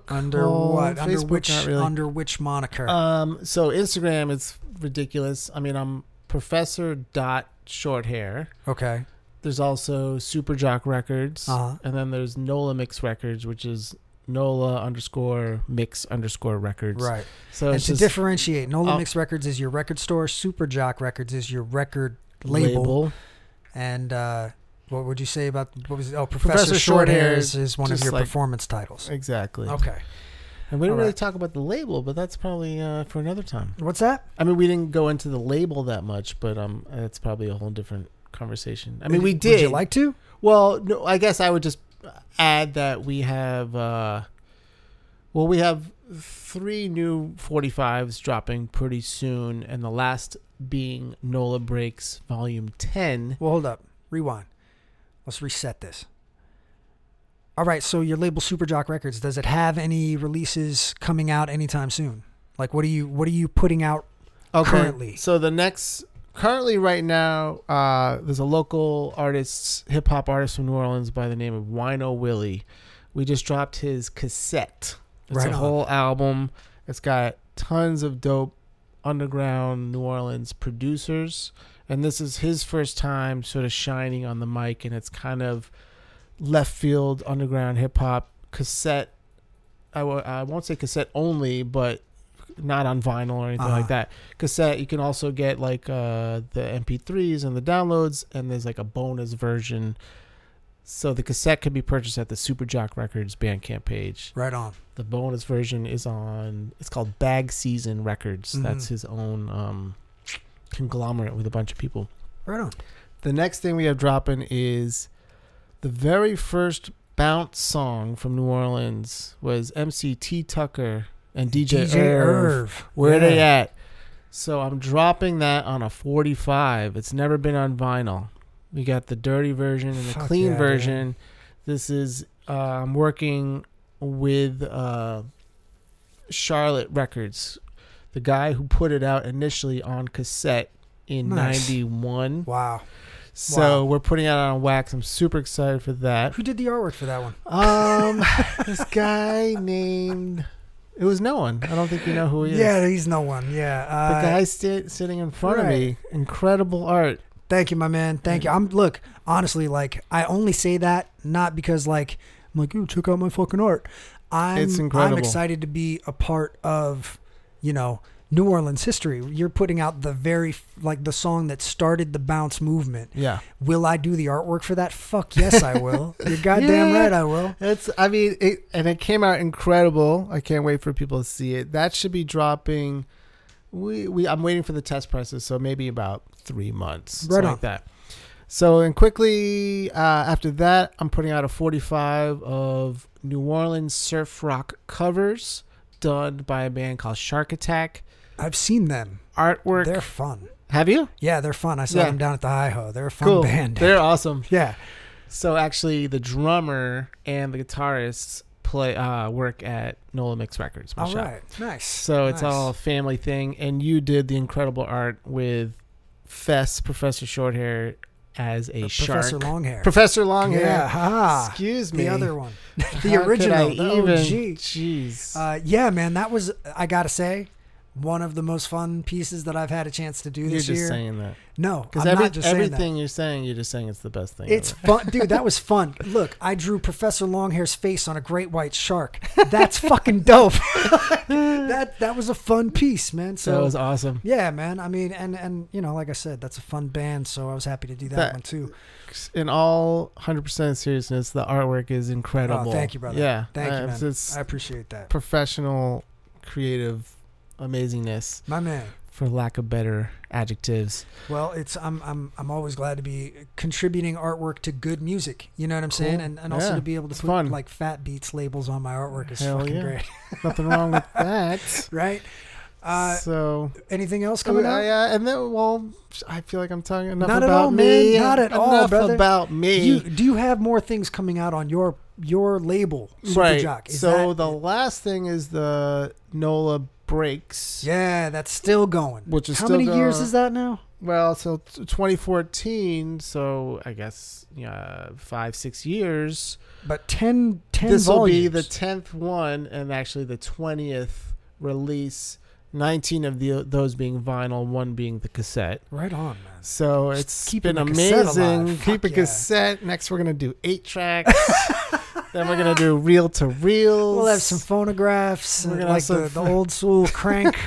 Under Well, what? Under which? really. Under which moniker? Um, so Instagram is ridiculous. I mean, I'm Professor Dot Short Hair. okay. There's also Super Jock Records, Uh-huh. and then there's Nola Mix Records, which is NOLA underscore mix underscore records. Right. So and to just differentiate, Nola Mix Records is your record store, Super Jock Records is your record label, and uh, what would you say about what was it? oh Professor, Professor Shorthairs is one of your like- performance titles. Exactly. Okay, And we didn't All really right. talk about the label, but that's probably uh, for another time. what's that? I mean, we didn't go into the label that much, but um, it's probably a whole different conversation. I mean, we did. Would you like to? Well, no, I guess I would just add that we have, uh, well, we have three new 45s dropping pretty soon, and the last being Nola Breaks Volume 10. Well, hold up, rewind. Let's reset this. All right, so your label Super Jock Records does it have any releases coming out anytime soon? Like, what are you what are you putting out? Currently. So the next, currently right now, uh, there's a local artist, hip hop artist from New Orleans by the name of Wino Willie. We just dropped his cassette. It's Right a on. whole album. It's got tons of dope underground New Orleans producers. And this is his first time sort of shining on the mic. And it's kind of left field underground hip hop cassette. I w- I won't say cassette only, but not on vinyl or anything Uh-huh. like that. Cassette, you can also get like uh, the MP3s and the downloads, and there's like a bonus version. So the cassette can be purchased at the Super Jock Records Bandcamp page. Right on. The bonus version is on. It's called Bag Season Records. Mhm. That's his own um, conglomerate with a bunch of people. Right on. The next thing we have dropping is the very first bounce song from New Orleans was MC T Tucker and DJ, DJ Irv. Irv. Where are they at? So I'm dropping that on a 45. It's never been on vinyl. We got the dirty version and the Fuck clean yeah, version. This is uh, I'm working with uh, Charlotte Records, the guy who put it out initially on cassette in Nice. '91. Wow. So Wow. we're putting it out on wax. I'm super excited for that. Who did the artwork for that one? Um, this guy named it was no one. I don't think you know who he is. Yeah, he's no one. Yeah. uh, The guy sti- sitting in front of me, incredible art. Thank you, my man. Thank you. I'm look honestly like I only say that not because like I'm like, "Ooh, check out my fucking art." I'm It's incredible. I'm excited to be a part of, you know, New Orleans history. You're putting out the very like the song that started the bounce movement. Yeah, Will I do the artwork for that? Fuck yes, I will. You're goddamn Yeah. right, I will. it's. I mean, it and it came out incredible. I can't wait for people to see it. That should be dropping. We we I'm waiting for the test presses, so maybe about three months, Right on. like that. So and quickly uh, after that, I'm putting out a 45 of New Orleans surf rock covers done by a band called Shark Attack. I've seen them. Artwork. They're fun. Have you? Yeah, they're fun. I saw Yeah. them down at the Hi Ho. They're a fun cool. band. They're awesome. yeah. So actually, the drummer and the guitarist play uh, work at Nola Mix Records. My All shop. right. Nice. So it's Nice. all a family thing, and you did the incredible art with Fess, Professor Shorthair, as a Uh, shark. Professor Longhair. Professor Longhair. Yeah, haha. Excuse me. The other one. How the could original. I the even? OG. Jeez. Uh, yeah, man, that was I gotta say one of the most fun pieces that I've had a chance to do You're this just year. saying that no, because I'm every, not just saying everything you're saying, you're just saying it's the best thing. It's ever. fun, dude. That was fun. Look, I drew Professor Longhair's face on a great white shark. That's fucking dope. that that was a fun piece, man. So that was awesome. yeah, man. I mean, and and you know, like I said, that's a fun band. So I was happy to do that, That- one too. In all 100% seriousness, the artwork is incredible. Oh, thank you, brother. Yeah, Thank uh, you, man. It's, it's I appreciate that, professional, creative amazingness, my man. for lack of better adjectives. Well, it's I'm I'm I'm always glad to be contributing artwork to good music. You know what I'm saying? Cool. And and also Yeah, to be able to it's put fun. like fat beats labels on my artwork is Hell fucking yeah. great. Nothing wrong with that. right? Uh, so, anything else coming uh, out? yeah, and then, well, I feel like I'm talking enough Not at about all, me. man. Not at all, enough brother. about me. You, do you have more things coming out on your your label, Super right. Jock? Is so that- the last thing is the Nola breaks. yeah, that's still going. Which is how still many years is that now? Well, so t- 2014. So I guess yeah, five six years. But 10, 10 this will be the tenth one, and actually the twentieth release. Nineteen of the those being vinyl, one being the cassette. right on, man. So Just it's keeping been amazing. alive. Keep a Fuck yeah. cassette. Next, we're gonna do eight tracks. then we're gonna do reel to reel. We'll have some phonographs, We're gonna like have the, the old school crank,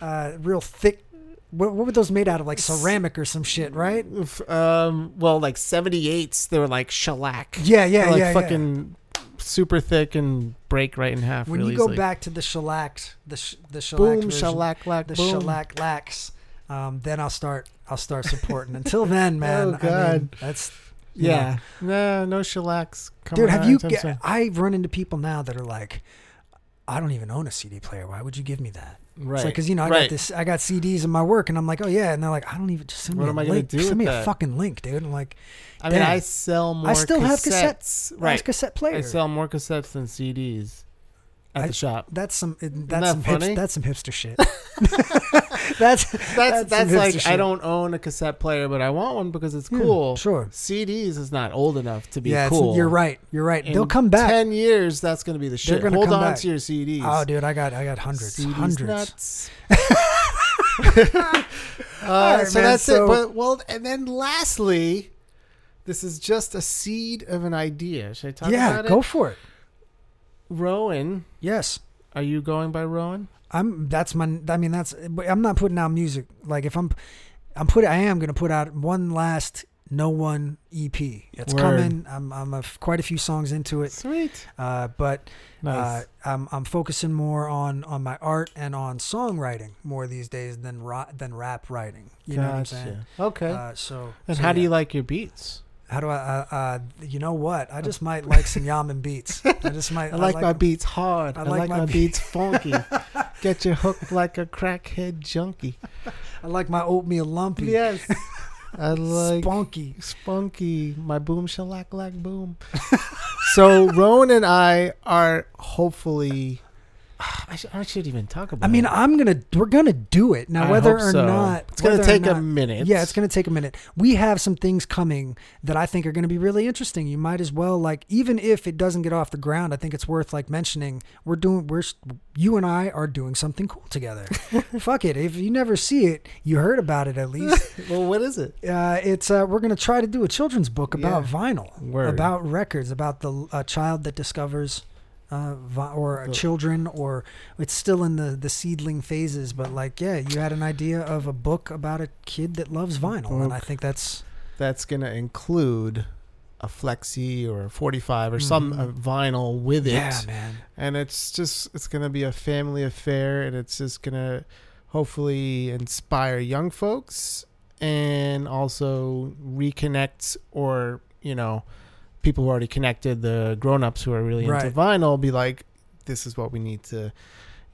uh, real thick. What, what were those made out of? Like ceramic or some shit, right? Um, well, like 78s, they were like shellac. Yeah, yeah, like yeah. yeah. fucking super thick and break right in half. When really you go easily. back to the shellac, the sh- the shellac, boom, version, shellac, the boom. shellac lax, um, then I'll start. I'll start supporting. Until then, man. Oh, I mean, God. that's Yeah, no, no shellacs. Dude, have you? Get. I run into people now that are like, I don't even own a CD player. Why would you give me that? Right, It's like because you know I right. got this. I got CDs in my work, and I'm like, oh yeah, and they're like, I don't even just send What me am a I gonna link. do send with me a that? fucking link, dude. I'm like, I mean. I sell more. I still have cassette- cassettes. right. Right, cassette player. I sell more cassettes than CDs at I- the shop. That's some. That's that some. funny? Hips, that's some hipster shit. that's That's that's, hipster like I don't own a cassette player, but I want one because it's cool. sure. CDs is not old enough to be yeah, cool. you're right. You're right. In They'll come back. Ten years, that's gonna be the shit. Hold on back. to your CDs. Oh, dude, I got I got hundreds, CDs hundreds. Uh, right, so man, that's so- it. But well, and then lastly, this is just a seed of an idea. Should I talk yeah, about it? Yeah, go for it. Rowan, Yes. are you going by Rowan? I'm that's my I mean that's I'm not putting out music like if I'm I'm putting I am going to put out one last no one EP. It's Word. coming. I'm I'm a, quite a few songs into it. Sweet. Uh, but Nice. uh, I'm I'm focusing more on on my art and on songwriting more these days than ra- than rap writing. You know what I'm saying? Okay. Uh, so and so how do you like your beats? How do I? Uh, uh, you know what? I just might like some Yaman beats. I just might. I like, my beats hard. I, I like, like my, my beats funky. Get you hooked like a crackhead junkie. I like my oatmeal lumpy. Yes. I like spunky. spunky. My boom shellac lack boom. so Rowan and I are hopefully. I, should, I should even talk about. I mean, it. I'm gonna we're gonna do it now. I Whether or so. not it's gonna take a minute. Yeah, it's gonna take a minute. We have some things coming that I think are gonna be really interesting. You might as well like, even if it doesn't get off the ground, I think it's worth like mentioning. We're doing we're you and I are doing something cool together. Fuck it. If you never see it, you heard about it at least. Well, what is it? uh, it's uh, we're gonna try to do a children's book about Yeah. vinyl, Word. about records, about the uh, child that discovers. Uh, or children, or it's still in the the seedling phases. But like, yeah, you had an idea of a book about a kid that loves vinyl, and I think that's That's gonna include a flexi or a 45 or some Mhm. uh, vinyl with it. yeah, man. and it's just it's gonna be a family affair and it's just gonna hopefully inspire young folks and also reconnect or you know people who are already connected the grown-ups who are really Right. into vinyl be like this is what we need to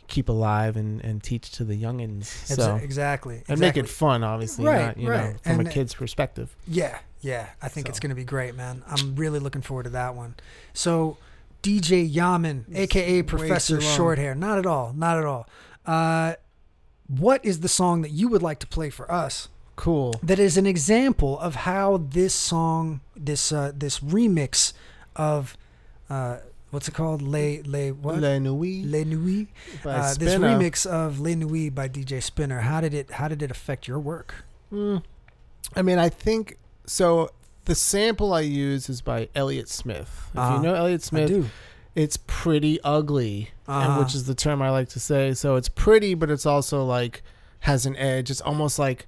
keep alive and, and teach to the youngins so exactly. and make it fun obviously Right, not you know right. from And- a kid's perspective Yeah, yeah. I think it's going to be great, man. I'm really looking forward to that one. So, DJ Yaman, aka Professor. Shorthair. Not at all. Not at all. Uh, what is the song that you would like to play for us? Cool That is an example of how this song, this uh, this remix of uh, what's it called? Les Les what? La Nuit Les Nuits. Uh, this remix of Les Nuits by DJ Spinna. How did it How did it affect your work? Mm. I mean, I think so. The sample I use is by Elliott Smith. If Uh-huh. you know Elliott I Smith, do. it's pretty ugly, Uh-huh. which is the term I like to say. So it's pretty, but it's also like has an edge. It's almost like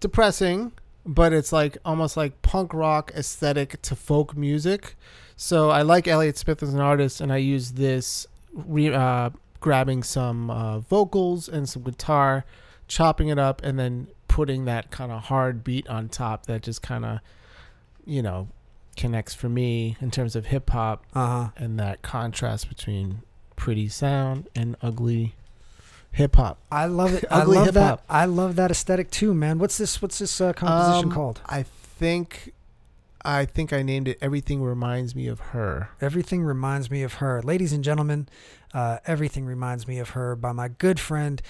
depressing, but it's like almost like punk rock aesthetic to folk music. So I like Elliott Smith as an artist, and I use this re, uh, grabbing some uh, vocals and some guitar, chopping it up, and then putting that kind of hard beat on top that just kind of, you know, connects for me in terms of hip hop Uh huh. and that contrast between pretty sound and ugly hip hop. I love it. I love hip-hop. that. I love that aesthetic too, man. What's this? What's this uh, composition Um, called? I think I think I named it Everything Reminds Me of Her. Everything reminds me of her, ladies and gentlemen. Uh, Everything reminds me of her by my good friend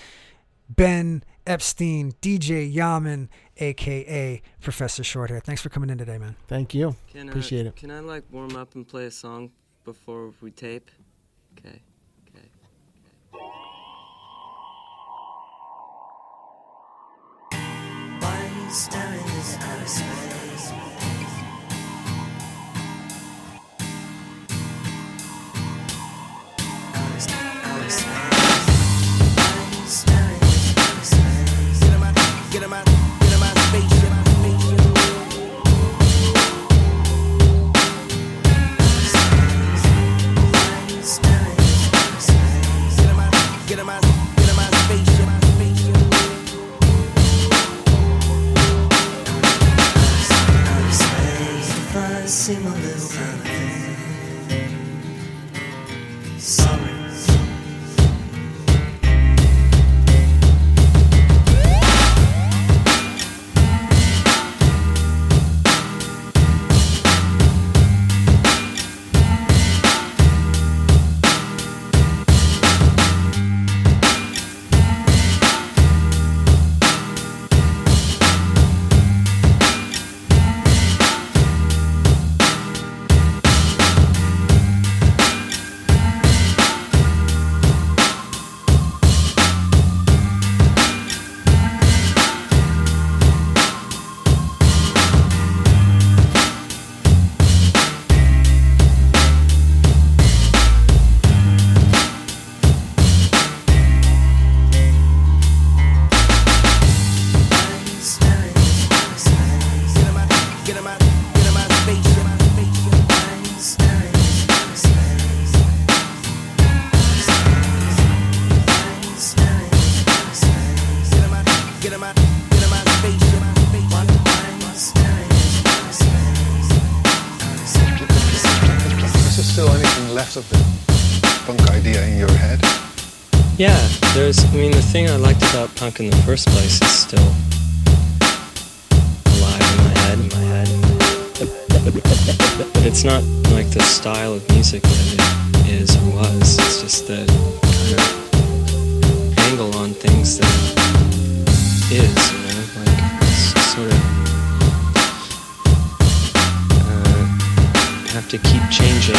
Ben Epstein, DJ Yaman, aka Professor Shorthair. Thanks for coming in today, man. Thank you. Can Appreciate I, it. Can I like warm up and play a song before we tape? Okay. Okay. One star in this outer space. In the first place is still alive in my head. In my head. But it's not like the style of music that it is or was. It's just the kind of angle on things that is, you know, like it's sort of uh, have to keep changing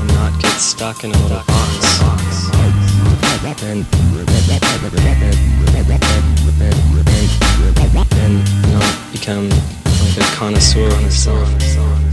and not get stuck in a little box. Become like a connoisseur on a song.